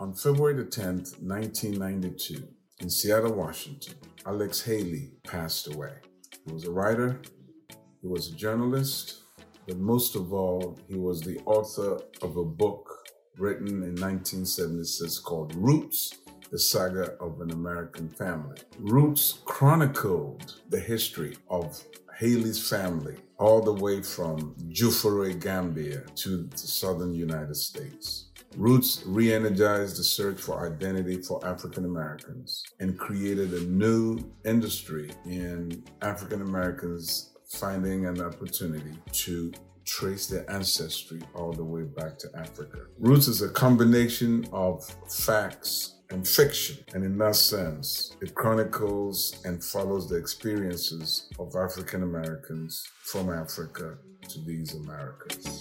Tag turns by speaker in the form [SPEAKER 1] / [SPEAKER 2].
[SPEAKER 1] On February the 10th, 1992, in Seattle, Washington, Alex Haley passed away. He was a writer, he was a journalist, but most of all, he was the author of a book written in 1976 called Roots The Saga of an American Family. Roots chronicled the history of Haley's family all the way from Juffure, Gambia to the southern United States. Roots re energized the search for identity for African Americans and created a new industry in African Americans finding an opportunity to trace their ancestry all the way back to Africa. Roots is a combination of facts and fiction, and in that sense, it chronicles and follows the experiences of African Americans from Africa to these Americas.